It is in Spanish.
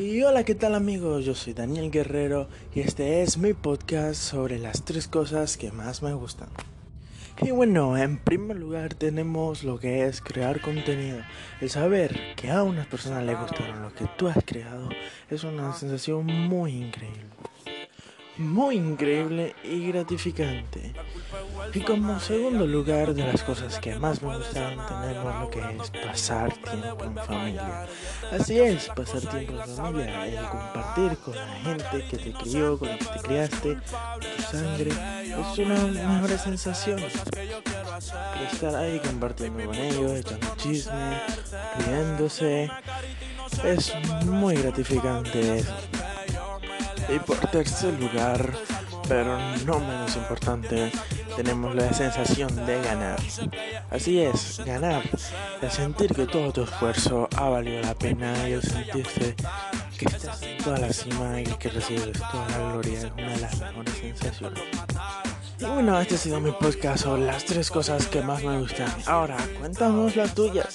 Y hola, ¿qué tal amigos? Yo soy Daniel Guerrero y este es mi podcast sobre las tres cosas que más me gustan. Y bueno, en primer lugar tenemos lo que es crear contenido. El saber que a unas personas les gustaron lo que tú has creado es una sensación muy increíble muy increíble y gratificante. Y como segundo lugar de las cosas que más me gustan tenemos lo que es pasar tiempo en familia. Así es, pasar tiempo en familia, el compartir con la gente que te crió, con la que te criaste, tu sangre, es una mejor sensación. Estar ahí compartiendo con ellos, echando chisme, riéndose, es muy gratificante eso. Y por tercer lugar, pero no menos importante, tenemos la sensación de ganar. Así es, ganar. El sentir que todo tu esfuerzo ha valido la pena y el sentirse que estás en toda la cima y que recibes toda la gloria es una de las mejores sensaciones. Y bueno, este ha sido mi podcast sobre las tres cosas que más me gustan. Ahora, cuéntanos las tuyas.